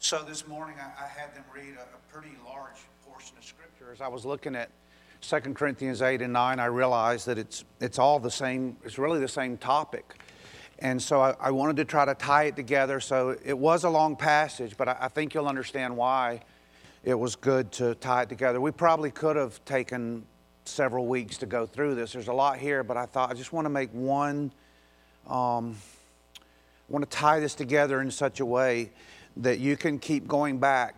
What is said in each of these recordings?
So this morning I, I had them read a, a pretty large portion of scripture. As I was looking at 2 Corinthians 8 and 9, I realized that it's, it's all the same, it's really the same topic. And so I, I wanted to try to tie it together. So it was a long passage, but I, I think you'll understand why it was good to tie it together. We probably could have taken several weeks to go through this. There's a lot here, but I thought I just want to make one, um, want to tie this together in such a way that you can keep going back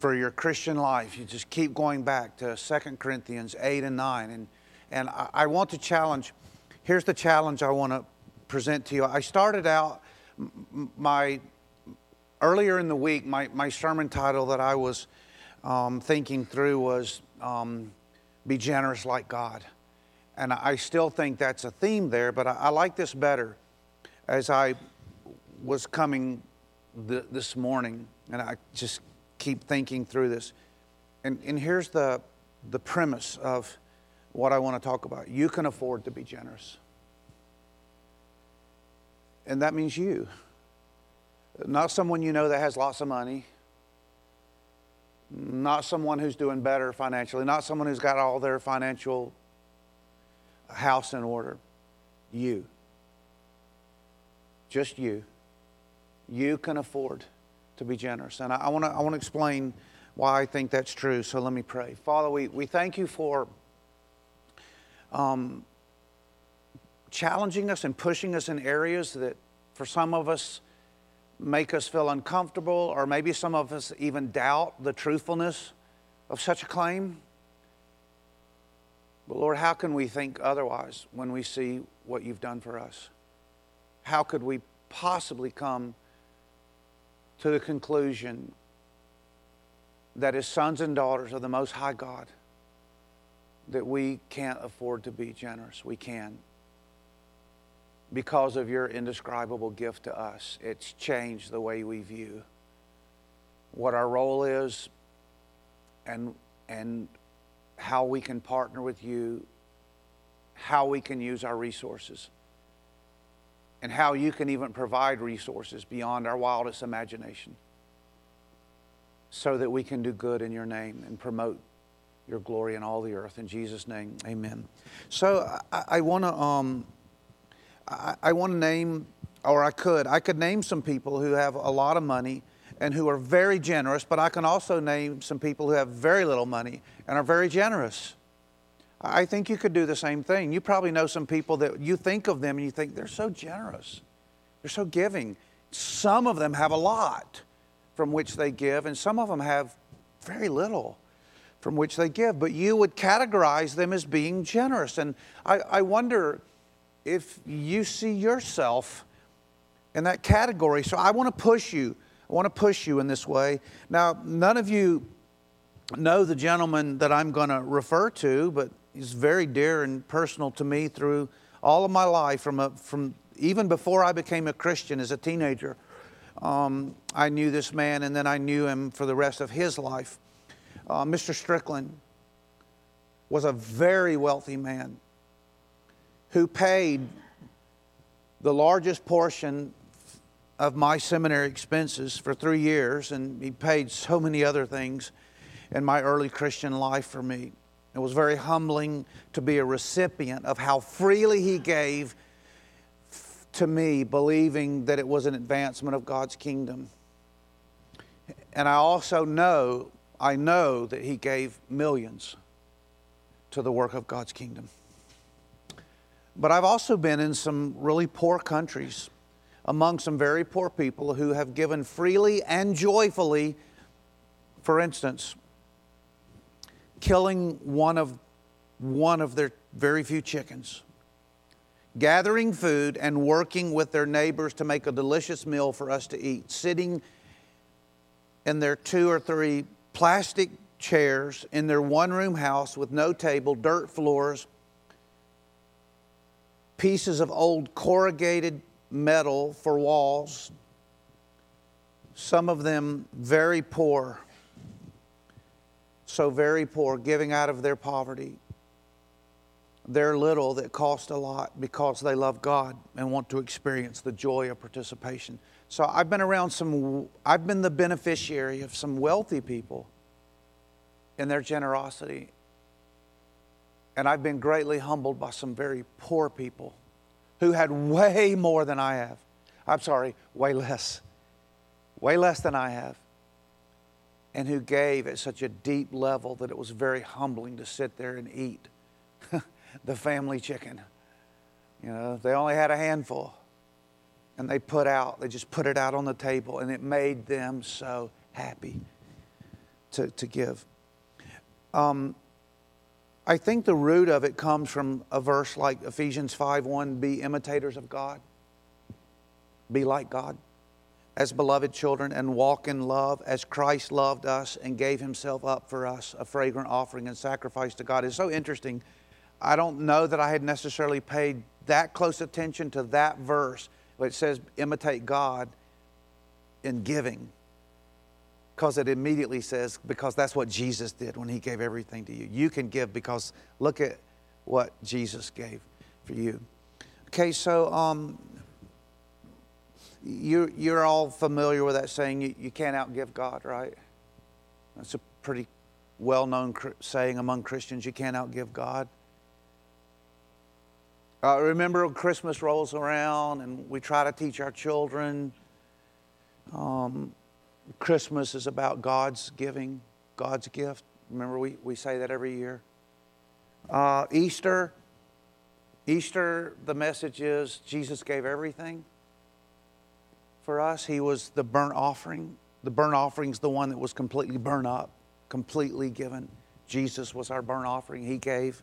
for your Christian life. You just keep going back to 2 Corinthians 8 and 9. And, and I, I want to challenge, here's the challenge I want to present to you. I started out my, earlier in the week, my, my sermon title that I was um, thinking through was um, Be Generous Like God. And I still think that's a theme there, but I, I like this better as I was coming this morning, and I just keep thinking through this. And, and here's the, the premise of what I want to talk about you can afford to be generous. And that means you. Not someone you know that has lots of money, not someone who's doing better financially, not someone who's got all their financial house in order. You. Just you. You can afford to be generous. And I, want to I wanna explain why I think that's true. So let me pray. Father, we, we thank you for um, challenging us and pushing us in areas that for some of us make us feel uncomfortable, or maybe some of us even doubt the truthfulness of such a claim. But Lord, how can we think otherwise when we see what you've done for us? How could we possibly come to the conclusion that as sons and daughters of the Most High God, that we can't afford to be generous? We can because of your indescribable gift to us. It's changed the way we view what our role is and, and how we can partner with you, how we can use our resources, and how you can even provide resources beyond our wildest imagination so that we can do good in your name and promote your glory in all the earth. In Jesus' name, amen. So I, I want to. Um, I, I want to name, or I could, I could name some people who have a lot of money and who are very generous, but I can also name some people who have very little money and are very generous. I think you could do the same thing. You probably know some people that you think of them and you think they're so generous, they're so giving. Some of them have a lot from which they give, and some of them have very little from which they give. But you would categorize them as being generous. And I, I wonder if you see yourself in that category. So I want to push you. I want to push you in this way. Now, none of you know the gentleman that I'm going to refer to, but he's very dear and personal to me through all of my life, from, a, from even before I became a Christian as a teenager. Um, I knew this man, and then I knew him for the rest of his life. Uh, Mr. Strickland was a very wealthy man who paid the largest portion of my seminary expenses for three years, and he paid so many other things in my early Christian life for me. It was very humbling to be a recipient of how freely he gave to me, believing that it was an advancement of God's kingdom. And I also know, I know that he gave millions to the work of God's kingdom. But I've also been in some really poor countries among some very poor people who have given freely and joyfully, for instance, killing one of, one of their very few chickens, gathering food and working with their neighbors to make a delicious meal for us to eat, sitting in their two or three plastic chairs in their one room house with no table, dirt floors, pieces of old corrugated metal for walls, some of them very poor, so very poor, giving out of their poverty. Their little that cost a lot because they love God and want to experience the joy of participation. So I've been around some, I've been the beneficiary of some wealthy people in their generosity. And I've been greatly humbled by some very poor people who had way more than I have. I'm sorry, way less. Way less than I have. And who gave at such a deep level that it was very humbling to sit there and eat the family chicken. You know, they only had a handful and they put out, they just put it out on the table, and it made them so happy to, to give. Um, I think the root of it comes from a verse like Ephesians 5 1 be imitators of God, be like God as beloved children, and walk in love as Christ loved us and gave himself up for us, a fragrant offering and sacrifice to God. It's so interesting. I don't know that I had necessarily paid that close attention to that verse but it says imitate God in giving. Because it immediately says, because that's what Jesus did when he gave everything to you. You can give because look at what Jesus gave for you. Okay, so um, you, you're all familiar with that saying, you, you can't outgive God, right? That's a pretty well known saying among Christians, you can't outgive God. Uh, remember, Christmas rolls around and we try to teach our children. Um, Christmas is about God's giving, God's gift. Remember, we, we say that every year. Uh, Easter, Easter, the message is Jesus gave everything for us. He was the burnt offering. The burnt offering is the one that was completely burned up, completely given. Jesus was our burnt offering. He gave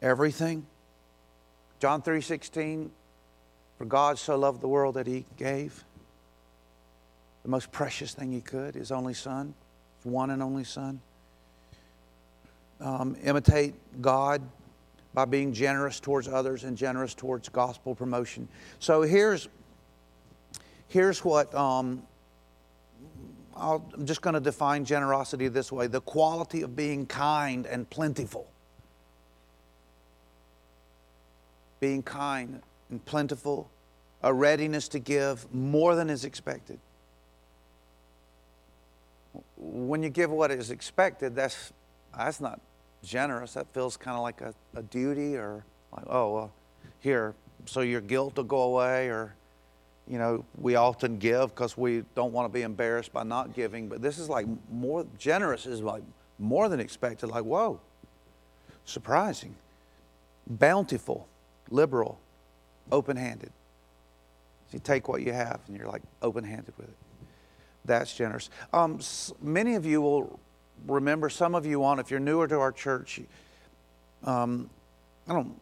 everything. John 3:16 For God so loved the world that he gave the most precious thing he could, his only son, his one and only son. Um, imitate God by being generous towards others and generous towards gospel promotion. So here's here's what um, i am just going to define generosity this way: the quality of being kind and plentiful. being kind and plentiful, a readiness to give more than is expected. When you give what is expected, that's, that's not generous. That feels kind of like a, a duty or like, oh, well, here, so your guilt will go away or, you know, we often give because we don't want to be embarrassed by not giving. But this is like more generous is like more than expected. Like, whoa, surprising. Bountiful liberal, open handed. So you take what you have and you're like open handed with it. That's generous. Um, many of you will remember, some of you on, if you're newer to our church, um, I don't,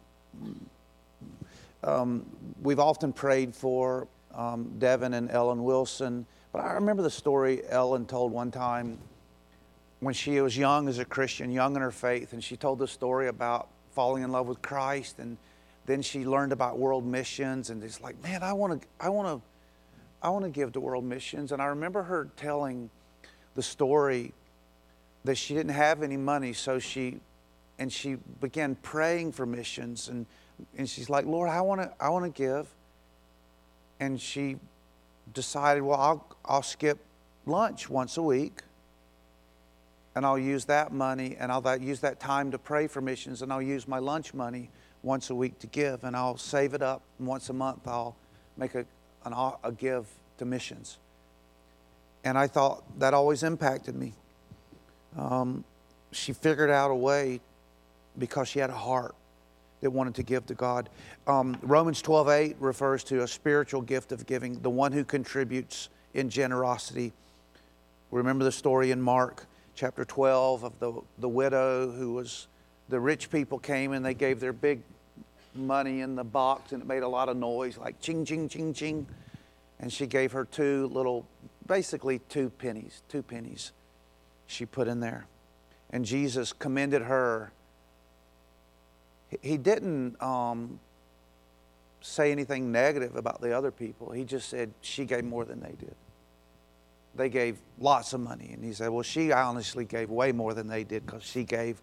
um, we've often prayed for um, Devin and Ellen Wilson, but I remember the story Ellen told one time when she was young as a Christian, young in her faith, and she told the story about falling in love with Christ and then she learned about world missions and it's like, man, I want to, I want to, I want to give to world missions. And I remember her telling the story that she didn't have any money, so she, and she began praying for missions, and and she's like, Lord, I want to, I want to give. And she decided, well, I'll, I'll skip lunch once a week and I'll use that money and I'll use that time to pray for missions and I'll use my lunch money once a week to give, and I'll save it up. And once a month, I'll make a, an, a give to missions. And I thought that always impacted me. Um, she figured out a way because she had a heart that wanted to give to God. Um, Romans 12 8 refers to a spiritual gift of giving, the one who contributes in generosity. Remember the story in Mark chapter 12 of the, the widow who was, the rich people came and they gave their big money in the box and it made a lot of noise, like ching, ching, ching, ching. And she gave her two little, basically two pennies, two pennies she put in there. And Jesus commended her. He didn't um, say anything negative about the other people. He just said she gave more than they did. They gave lots of money. And he said, well, she honestly gave way more than they did because she gave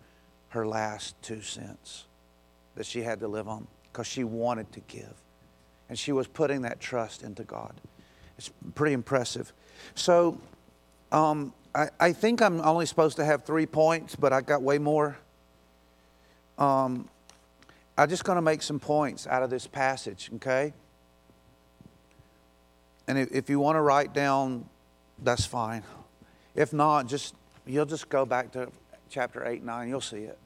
her last two cents that she had to live on because she wanted to give. And she was putting that trust into God. It's pretty impressive. So um, I, I think I'm only supposed to have three points, but I got way more. Um, I'm just going to make some points out of this passage, okay? And if, you want to write down, that's fine. If not, just you'll just go back to chapter 8, 9. You'll see it.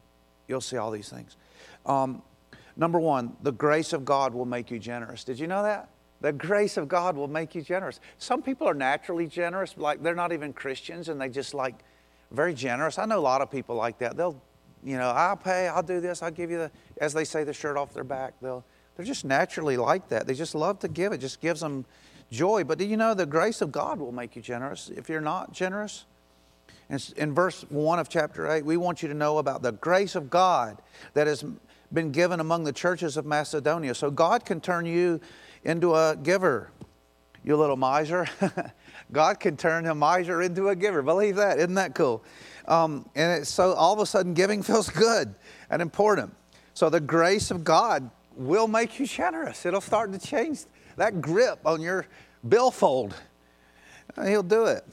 You'll see all these things. Um, number one, the grace of God will make you generous. Did you know that? The grace of God will make you generous. Some people are naturally generous, like they're not even Christians and they just like very generous. I know a lot of people like that. They'll, you know, I'll pay, I'll do this, I'll give you the, as they say, the shirt off their back. They'll, they're just naturally like that. They just love to give. It just gives them joy. But do you know the grace of God will make you generous if you're not generous? In verse 1 of chapter 8, we want you to know about the grace of God that has been given among the churches of Macedonia. So God can turn you into a giver, you little miser. God can turn a miser into a giver. Believe that. Isn't that cool? Um, and so all of a sudden giving feels good and important. So the grace of God will make you generous. It'll start to change that grip on your billfold. He'll do it.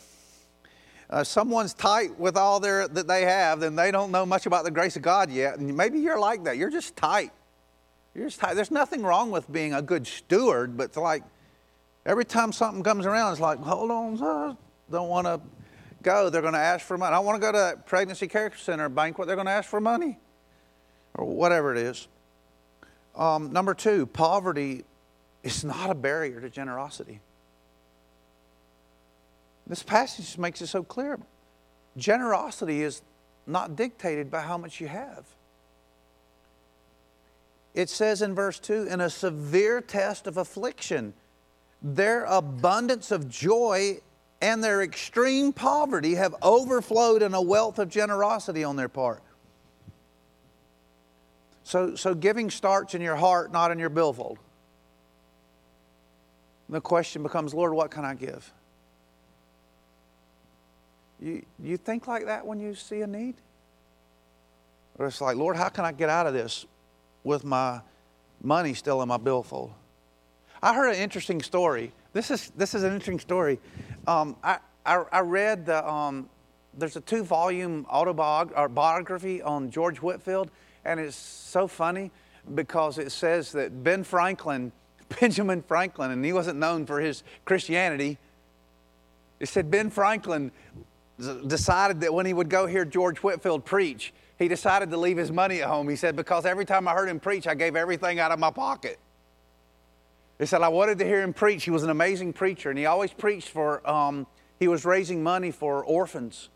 Uh, someone's tight with all their that they have, then they don't know much about the grace of God yet. And maybe you're like that. You're just tight. You're just tight. There's nothing wrong with being a good steward, but it's like every time something comes around, it's like, hold on, don't want to go. They're going to ask for money. I want to go to pregnancy care center banquet. They're going to ask for money, or whatever it is. Um, number two, poverty is not a barrier to generosity. This passage makes it so clear. Generosity is not dictated by how much you have. It says in verse 2 in a severe test of affliction, their abundance of joy and their extreme poverty have overflowed in a wealth of generosity on their part. So, so giving starts in your heart, not in your billfold. The question becomes, Lord, what can I give? You, you think like that when you see a need? Or it's like, Lord, how can I get out of this with my money still in my billfold? I heard an interesting story. This is, this is an interesting story. Um, I, I, I, read the, um, there's a two volume autobiography on George Whitefield, and it's so funny because it says that Ben Franklin Benjamin Franklin, and he wasn't known for his Christianity. It said Ben Franklin decided that when he would go hear George Whitefield preach, he decided to leave his money at home. He said, Because every time I heard him preach, I gave everything out of my pocket. He said, I wanted to hear him preach. He was an amazing preacher, and he always preached for, um, he was raising money for orphans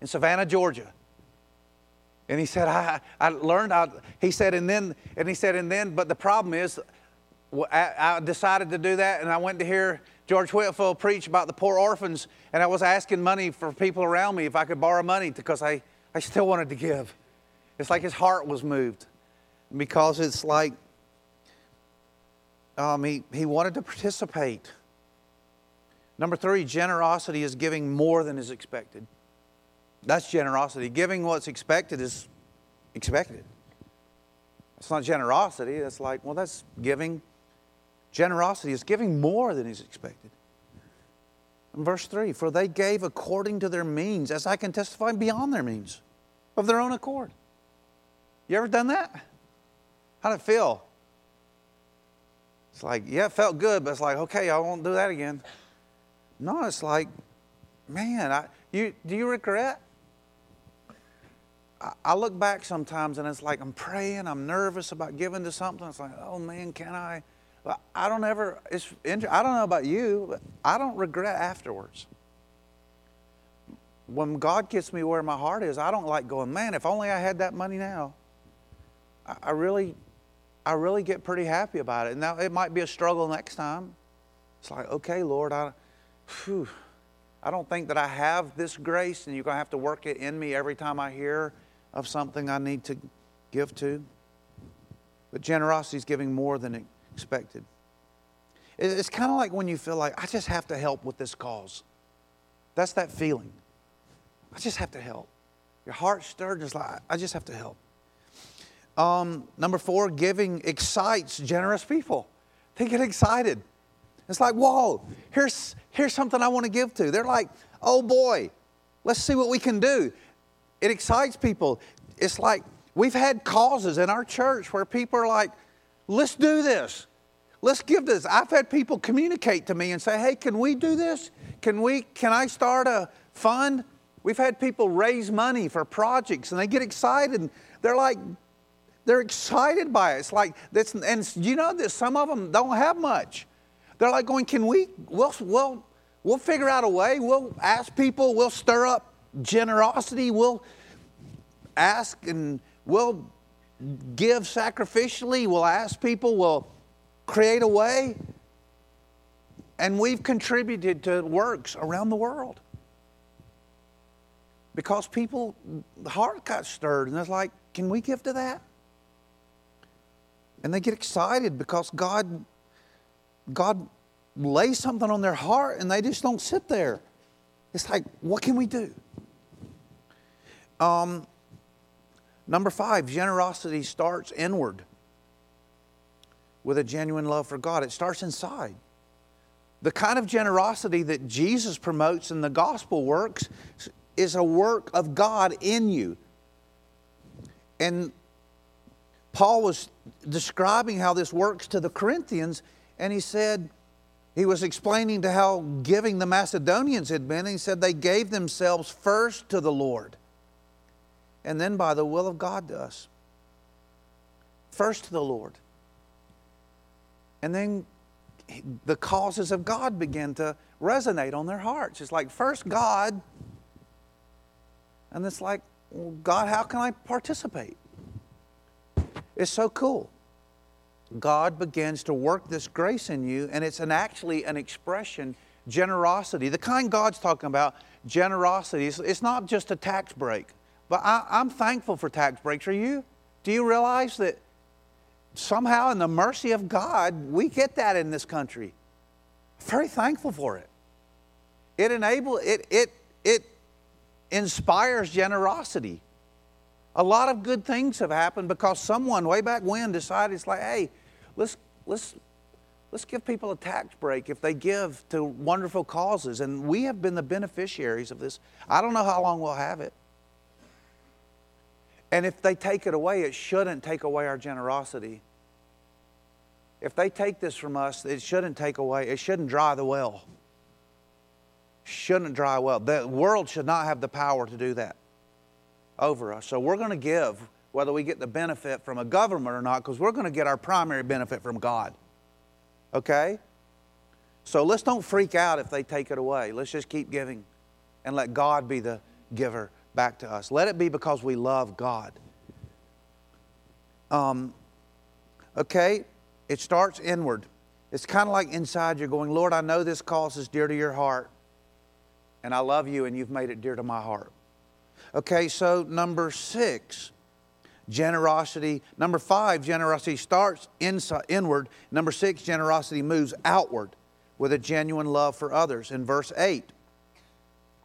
in Savannah, Georgia. And he said, I, I learned, I, he said, and then, and he said, and then, but the problem is, I decided to do that, and I went to hear George Whitefield preach about the poor orphans, and I was asking money for people around me if I could borrow money because I, I still wanted to give. It's like his heart was moved because it's like um, he, he wanted to participate. Number three, generosity is giving more than is expected. That's generosity. Giving what's expected is expected. It's not generosity. It's like, well, that's giving Generosity is giving more than is expected. Verse 3 For they gave according to their means, as I can testify, beyond their means, of their own accord. You ever done that? How'd it feel? It's like, yeah, it felt good, but it's like, okay, I won't do that again. No, it's like, man, I, you, do you regret? I, I look back sometimes and it's like I'm praying, I'm nervous about giving to something. It's like, oh man, can I? I don't ever, it's, I don't know about you, but I don't regret afterwards. When God gets me where my heart is, I don't like going, man, if only I had that money now. I, I really, I really get pretty happy about it. And now, it might be a struggle next time. It's like, okay, Lord, I, whew, I don't think that I have this grace, and you're going to have to work it in me every time I hear of something I need to give to. But generosity is giving more than expected. It's kind of like when you feel like, I just have to help with this cause. That's that feeling. I just have to help. Your heart stirred, just like, I just have to help. Um, number four, giving excites generous people. They get excited. It's like, whoa, here's, here's something I want to give to. They're like, oh boy, let's see what we can do. It excites people. It's like we've had causes in our church where people are like, let's do this. Let's give this. I've had people communicate to me and say, hey, can we do this? Can we, can I start a fund? We've had people raise money for projects and they get excited they're like, they're excited by it. It's like this, and you know that some of them don't have much. They're like going, can we, we'll, we'll, we'll figure out a way. We'll ask people, we'll stir up generosity, we'll ask and we'll give sacrificially, we'll ask people, we'll create a way. And we've contributed to works around the world. Because people, the heart got stirred, and it's like, can we give to that? And they get excited because God, God lays something on their heart and they just don't sit there. It's like, what can we do? Um, number five, generosity starts inward with a genuine love for God. It starts inside. The kind of generosity that Jesus promotes in the gospel works is a work of God in you. And Paul was describing how this works to the Corinthians, and he said, he was explaining to how giving the Macedonians had been. he said they gave themselves first to the Lord and then by the will of God to us. First to the Lord. And then the causes of God began to resonate on their hearts. It's like, first God, and it's like, well, God, how can I participate? It's so cool. God begins to work this grace in you, and it's an actually an expression, generosity. The kind God's talking about, generosity, it's, it's not just a tax break. But I, I'm thankful for tax breaks. Are you? Do you realize that somehow, in the mercy of God, we get that in this country? Very thankful for it. It enables it it it inspires generosity. A lot of good things have happened because someone way back when decided it's like, hey, let's let's let's give people a tax break if they give to wonderful causes. And we have been the beneficiaries of this. I don't know how long we'll have it. And if they take it away, it shouldn't take away our generosity. If they take this from us, it shouldn't take away, it shouldn't dry the well. Shouldn't dry well. The world should not have the power to do that over us. So we're going to give whether we get the benefit from a government or not, because we're going to get our primary benefit from God. Okay? So let's don't freak out if they take it away. Let's just keep giving and let God be the giver back to us. Let it be because we love God. Um, okay? It starts inward. It's kind of like inside you're going, Lord, I know this cause is dear to your heart, and I love you, and you've made it dear to my heart. Okay, so number six, generosity. Number five, generosity starts inside, inward. Number six, generosity moves outward with a genuine love for others. In verse 8,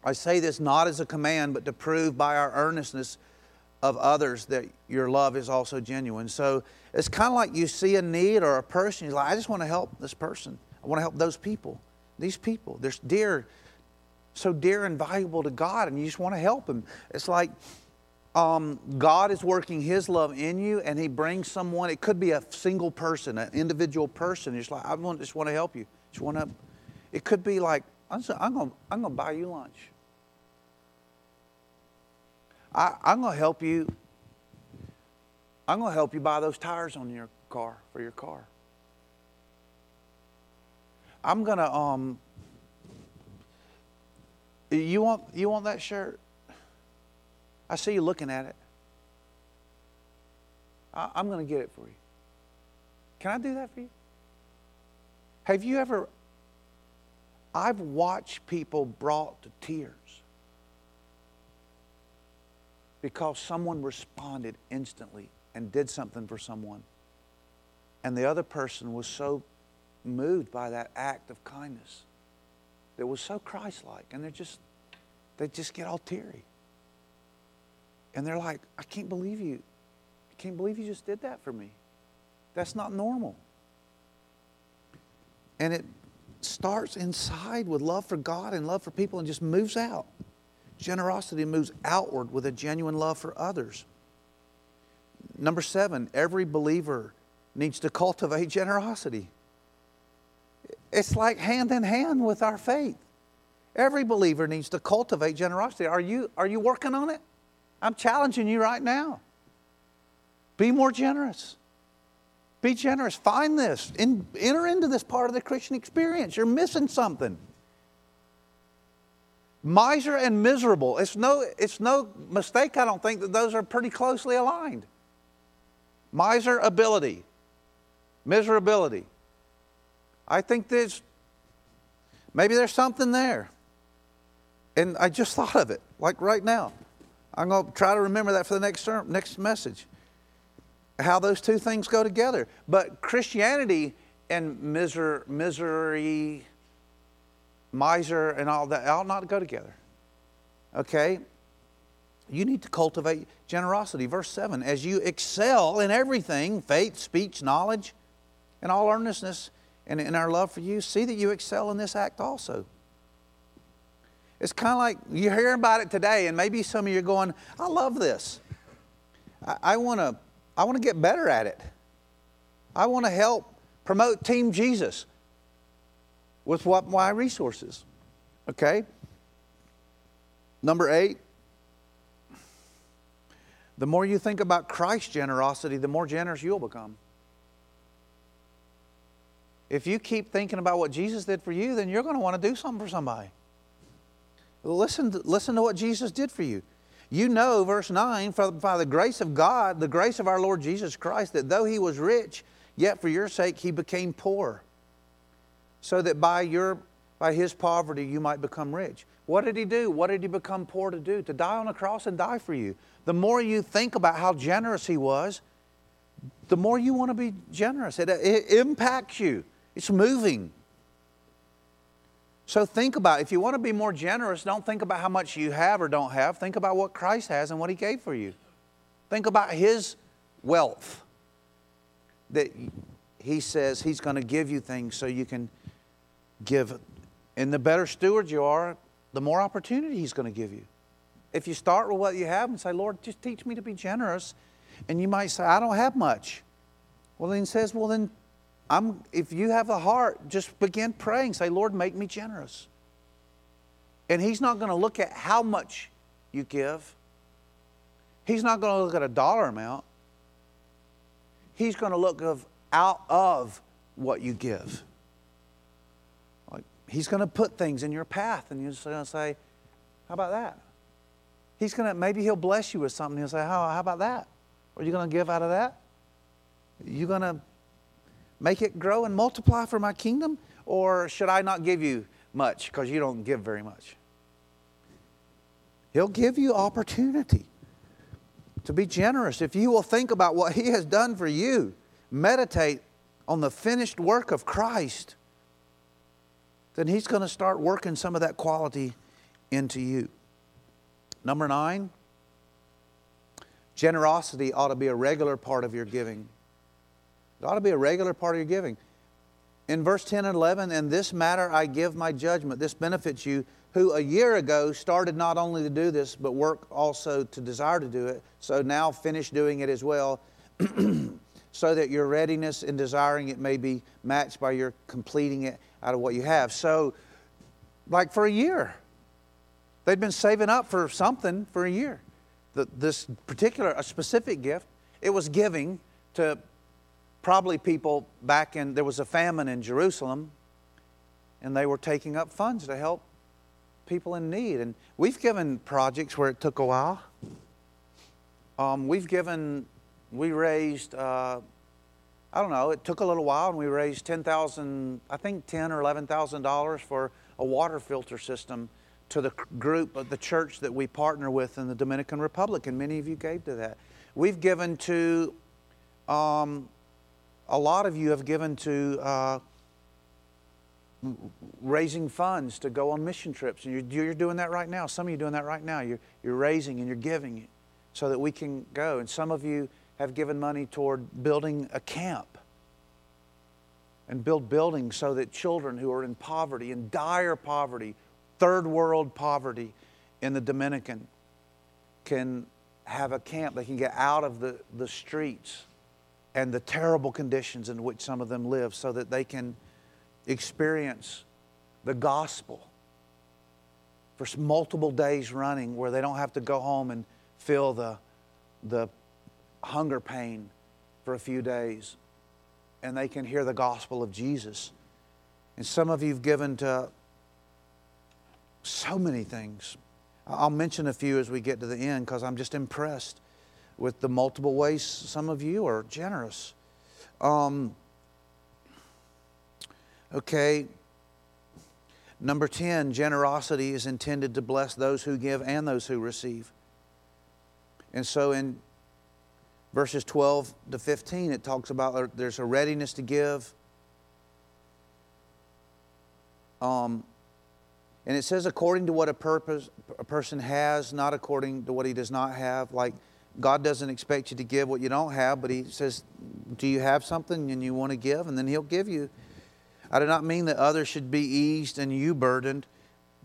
I say this not as a command, but to prove by our earnestness of others that your love is also genuine. So it's kind of like you see a need or a person, you're like, I just want to help this person. I want to help those people. These people, they're dear, so dear and valuable to God, and you just want to help them. It's like um, God is working His love in you, and He brings someone. It could be a single person, an individual person. It's like I want, just want to help you. Just want to. It could be like I'm, I'm going I'm to buy you lunch. I, I'm going to help you. I'm going to help you buy those tires on your car for your car. I'm going to um you want you want that shirt? I see you looking at it. I, I'm going to get it for you. Can I do that for you? Have you ever I've watched people brought to tears because someone responded instantly and did something for someone. And the other person was so moved by that act of kindness that was so Christ-like. And they're just, they just get all teary. And they're like, I can't believe you. I can't believe you just did that for me. That's not normal. And it starts inside with love for God and love for people and just moves out. Generosity moves outward with a genuine love for others. Number seven, every believer needs to cultivate generosity. It's like hand in hand with our faith. Every believer needs to cultivate generosity. Are you, are you working on it? I'm challenging you right now. Be more generous. Be generous. Find this. In, enter into this part of the Christian experience. You're missing something. Miser and miserable. It's no, it's no mistake, I don't think, that those are pretty closely aligned. Miser ability, miserability. I think there's maybe there's something there. And I just thought of it, like right now. I'm going to try to remember that for the next, next message. How those two things go together. But Christianity and miser, misery, miser, and all that ought not go together. Okay? You need to cultivate generosity. Verse 7 As you excel in everything faith, speech, knowledge, and all earnestness, and in our love for you, see that you excel in this act also. It's kind of like you hear about it today, and maybe some of you are going, I love this. I, I want to I wanna get better at it. I want to help promote Team Jesus with what my resources. Okay? Number eight, the more you think about Christ's generosity, the more generous you'll become. If you keep thinking about what Jesus did for you, then you're going to want to do something for somebody. Listen to, listen to what Jesus did for you. You know, verse 9, for, by the grace of God, the grace of our Lord Jesus Christ, that though he was rich, yet for your sake he became poor, so that by, your, by his poverty you might become rich. What did he do? What did he become poor to do? To die on a cross and die for you. The more you think about how generous he was, the more you want to be generous. It, it impacts you, it's moving. So think about if you want to be more generous, don't think about how much you have or don't have. Think about what Christ has and what He gave for you. Think about His wealth that He says He's going to give you things so you can give. And the better steward you are, the more opportunity He's going to give you. If you start with what you have and say, Lord, just teach me to be generous, and you might say, I don't have much. Well, then He says, Well, then I'm, if you have a heart, just begin praying. Say, Lord, make me generous. And He's not going to look at how much you give, He's not going to look at a dollar amount. He's going to look of, out of what you give. He's going to put things in your path, and you're just going to say, How about that? He's going to, maybe He'll bless you with something. He'll say, How, how about that? Are you going to give out of that? Are you going to make it grow and multiply for my kingdom? Or should I not give you much because you don't give very much? He'll give you opportunity to be generous. If you will think about what He has done for you, meditate on the finished work of Christ, then He's going to start working some of that quality into you. Number nine, generosity ought to be a regular part of your giving. It ought to be a regular part of your giving. In verse 10 and 11, in this matter I give my judgment. This benefits you, who a year ago started not only to do this, but work also to desire to do it. So now finish doing it as well, so that your readiness in desiring it may be matched by your completing it out of what you have. So, like for a year, they'd been saving up for something for a year. The, this particular, a specific gift, it was giving to probably people back in, there was a famine in Jerusalem, and they were taking up funds to help people in need. And we've given projects where it took a while. Um, we've given, we raised, uh, I don't know, it took a little while, and we raised ten thousand, I think ten or eleven thousand dollars for a water filter system to the group of the church that we partner with in the Dominican Republic, and many of you gave to that. We've given to um, a lot of you have given to uh, raising funds to go on mission trips. And you're, you're, doing that right now. Some of you are doing that right now. You're, you're raising and you're giving so that we can go. And some of you have given money toward building a camp. and build buildings so that children who are in poverty, in dire poverty, third world poverty in the Dominican, can have a camp. They can get out of the, the streets and the terrible conditions in which some of them live so that they can experience the gospel for multiple days running where they don't have to go home and feel the, the hunger pain for a few days and they can hear the gospel of Jesus. And some of you have given to so many things. I'll mention a few as we get to the end because I'm just impressed with the multiple ways some of you are generous. Um, okay. Number 10, generosity is intended to bless those who give and those who receive. And so in verses 12 to 15, it talks about there's a readiness to give. Um, and it says according to what a purpose a person has, not according to what he does not have. Like God doesn't expect you to give what you don't have, but He says, Do you have something and you want to give? And then He'll give you. I do not mean that others should be eased and you burdened.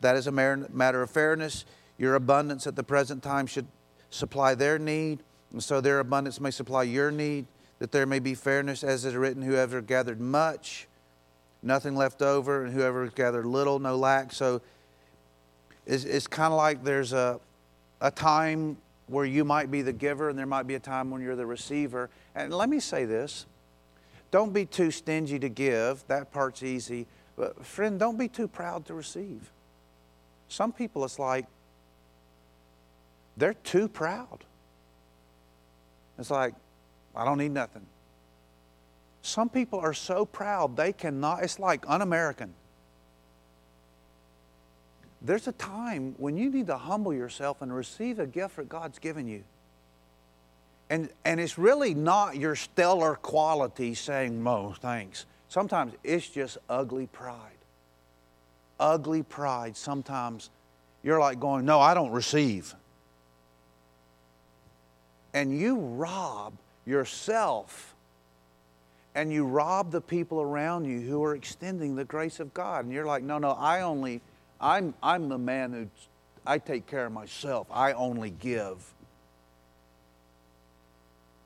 That is a matter of fairness. Your abundance at the present time should supply their need, and so their abundance may supply your need, that there may be fairness, as it is written, whoever gathered much, nothing left over, and whoever gathered little, no lack. So it's, it's kind of like there's a, a time where you might be the giver and there might be a time when you're the receiver. And let me say this don't be too stingy to give, that part's easy. But, friend, don't be too proud to receive. Some people, it's like they're too proud. It's like, I don't need nothing. Some people are so proud they cannot, it's like un American there's a time when you need to humble yourself and receive a gift that God's given you. And, and it's really not your stellar quality saying, Mo, thanks. Sometimes it's just ugly pride. Ugly pride. Sometimes you're like going, No, I don't receive. And you rob yourself and you rob the people around you who are extending the grace of God. And you're like, No, no, I only I'm, I'm the man who I take care of myself. I only give.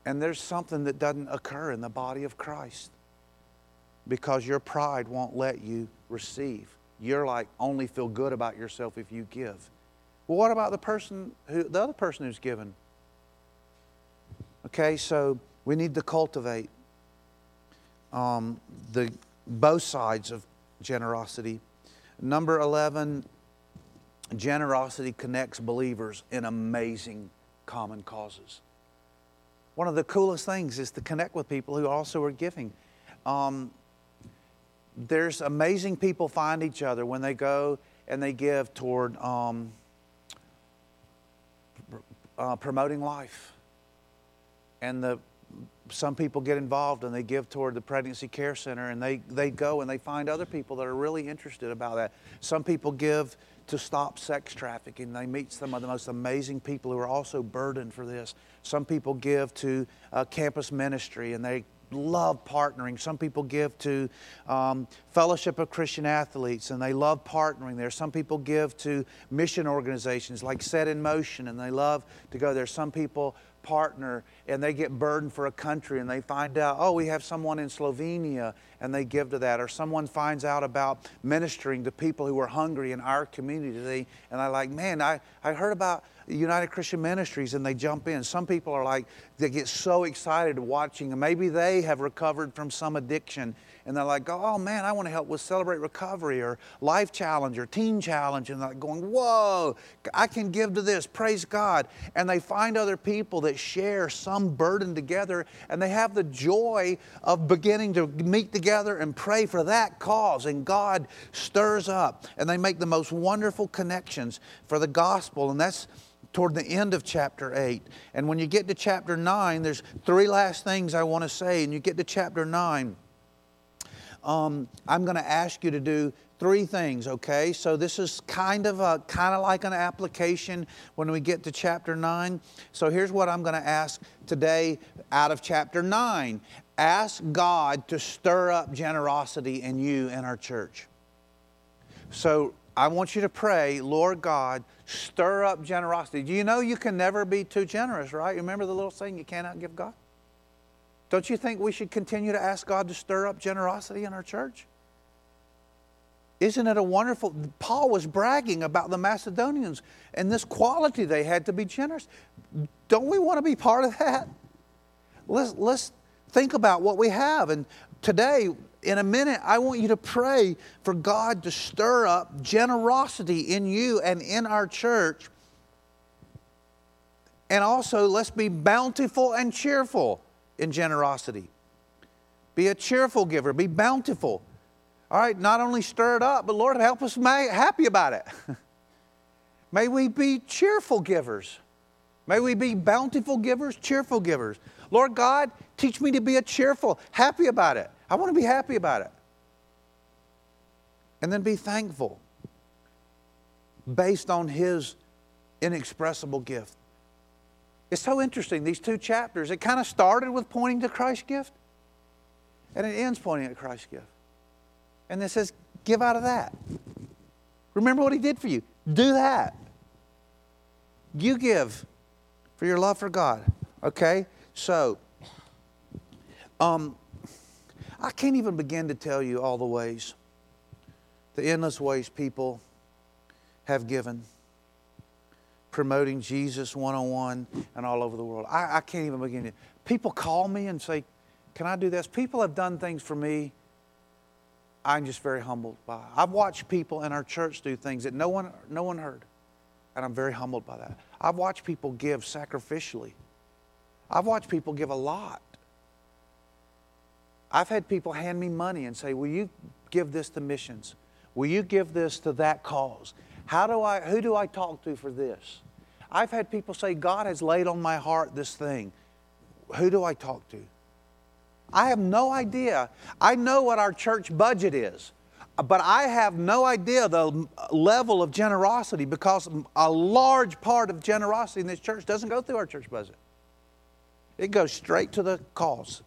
And there's something that doesn't occur in the body of Christ because your pride won't let you receive. You're like only feel good about yourself if you give. Well, what about the person who the other person who's given? Okay, so we need to cultivate um, the both sides of generosity. Number 11, generosity connects believers in amazing common causes. One of the coolest things is to connect with people who also are giving. Um, there's amazing people find each other when they go and they give toward um, uh, promoting life. And the some people get involved and they give toward the pregnancy care center and they, they go and they find other people that are really interested about that. Some people give to stop sex trafficking. They meet some of the most amazing people who are also burdened for this. Some people give to uh, campus ministry and they love partnering. Some people give to um, Fellowship of Christian Athletes and they love partnering there. Some people give to mission organizations like Set in Motion and they love to go there. Some people partner and they get burdened for a country and they find out, oh, we have someone in Slovenia and they give to that. Or someone finds out about ministering to people who are hungry in our community and they're like, man, I, I heard about United Christian Ministries and they jump in. Some people are like, they get so excited watching, and maybe they have recovered from some addiction and they're like, oh man, I want to help with Celebrate Recovery or Life Challenge or Teen Challenge. And they're going, whoa, I can give to this, praise God. And they find other people that share some burden together and they have the joy of beginning to meet together and pray for that cause. And God stirs up and they make the most wonderful connections for the gospel. And that's toward the end of chapter 8. And when you get to chapter 9, there's three last things I want to say. And you get to chapter 9 um, I'm going to ask you to do three things, okay? So this is kind of a kind of like an application when we get to chapter 9. So here's what I'm going to ask today out of chapter 9. Ask God to stir up generosity in you and our church. So I want you to pray, Lord God, stir up generosity. Do you know you can never be too generous, right? You remember the little saying, you cannot give God? Don't you think we should continue to ask God to stir up generosity in our church? Isn't it a wonderful? Paul was bragging about the Macedonians and this quality they had to be generous. Don't we want to be part of that? Let's, let's think about what we have. And today, in a minute, I want you to pray for God to stir up generosity in you and in our church. And also, let's be bountiful and cheerful in generosity. Be a cheerful giver, be bountiful. All right, not only stir it up, but Lord, help us make happy about it. May we be cheerful givers. May we be bountiful givers, cheerful givers. Lord God, teach me to be a cheerful, happy about it. I want to be happy about it. And then be thankful based on His inexpressible gift. It's so interesting, these two chapters. It kind of started with pointing to Christ's gift, and it ends pointing at Christ's gift. And it says, give out of that. Remember what He did for you. Do that. You give for your love for God. Okay? So, um, I can't even begin to tell you all the ways, the endless ways people have given, promoting Jesus one on one and all over the world. I, I can't even begin to. People call me and say, Can I do this? People have done things for me I'm just very humbled by. I've watched people in our church do things that no one, no one heard, and I'm very humbled by that. I've watched people give sacrificially. I've watched people give a lot. I've had people hand me money and say, Will you give this to missions? Will you give this to that cause? How do I, who do I talk to for this? I've had people say, God has laid on my heart this thing. Who do I talk to? I have no idea. I know what our church budget is, but I have no idea the level of generosity because a large part of generosity in this church doesn't go through our church budget. It goes straight to the cause.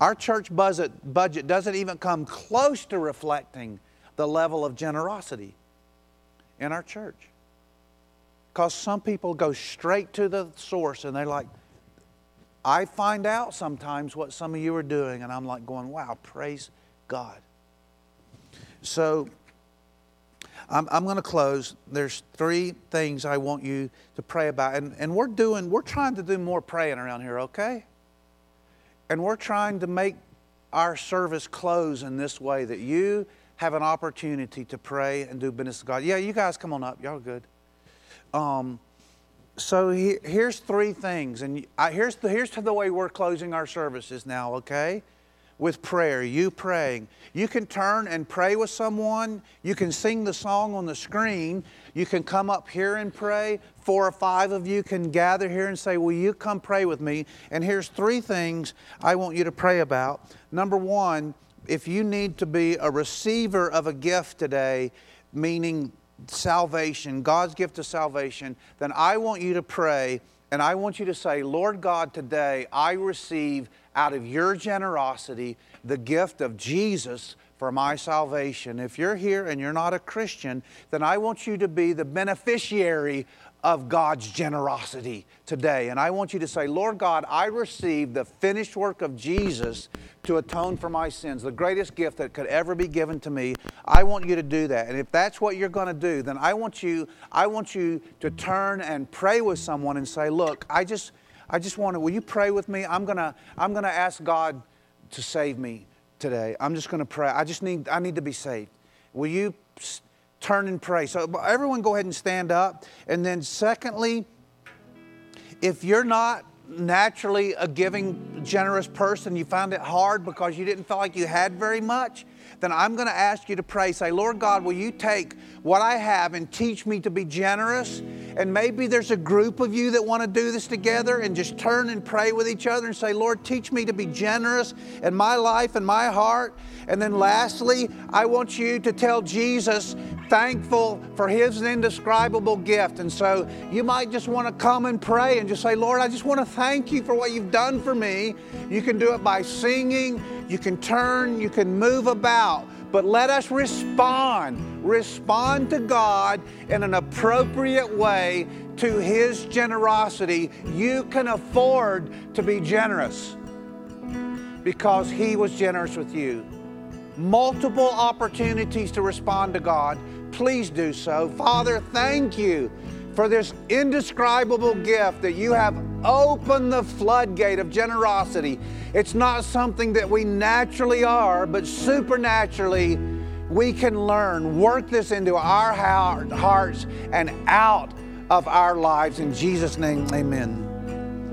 Our church budget, budget doesn't even come close to reflecting the level of generosity in our church. Because some people go straight to the source and they're like, I find out sometimes what some of you are doing, and I'm like going, wow, praise God. So I'm, I'm going to close. There's three things I want you to pray about. And, and we're doing, we're trying to do more praying around here, okay? And we're trying to make our service close in this way that you have an opportunity to pray and do business with God. Yeah, you guys come on up. Y'all good. Um, so he, here's three things, and I, here's, the, here's the way we're closing our services now, okay? With prayer, you praying. You can turn and pray with someone. You can sing the song on the screen. You can come up here and pray. Four or five of you can gather here and say, Will you come pray with me? And here's three things I want you to pray about. Number one, if you need to be a receiver of a gift today, meaning salvation, God's gift of salvation, then I want you to pray and I want you to say, Lord God, today I receive out of your generosity the gift of Jesus for my salvation. If you're here and you're not a Christian, then I want you to be the beneficiary of God's generosity today. And I want you to say, Lord God, I receive the finished work of Jesus to atone for my sins, the greatest gift that could ever be given to me. I want you to do that. And if that's what you're going to do, then I want you I want you to turn and pray with someone and say, "Look, I just I just want to will you pray with me? I'm going to I'm going to ask God to save me today. I'm just going to pray. I just need I need to be saved. Will you turn and pray. So, everyone go ahead and stand up. And then, secondly, if you're not naturally a giving, generous person, you find it hard because you didn't feel like you had very much, then I'm going to ask you to pray. Say, Lord God, will you take what I have and teach me to be generous And maybe there's a group of you that want to do this together and just turn and pray with each other and say, Lord, teach me to be generous in my life and my heart. And then lastly, I want you to tell Jesus, thankful for his indescribable gift. And so you might just want to come and pray and just say, Lord, I just want to thank you for what you've done for me. You can do it by singing, you can turn, you can move about but let us respond. Respond to God in an appropriate way to His generosity. You can afford to be generous because He was generous with you. Multiple opportunities to respond to God. Please do so. Father, thank you for this indescribable gift that you have opened the floodgate of generosity. It's not something that we naturally are, but supernaturally we can learn. Work this into our hearts and out of our lives. In Jesus' name, amen.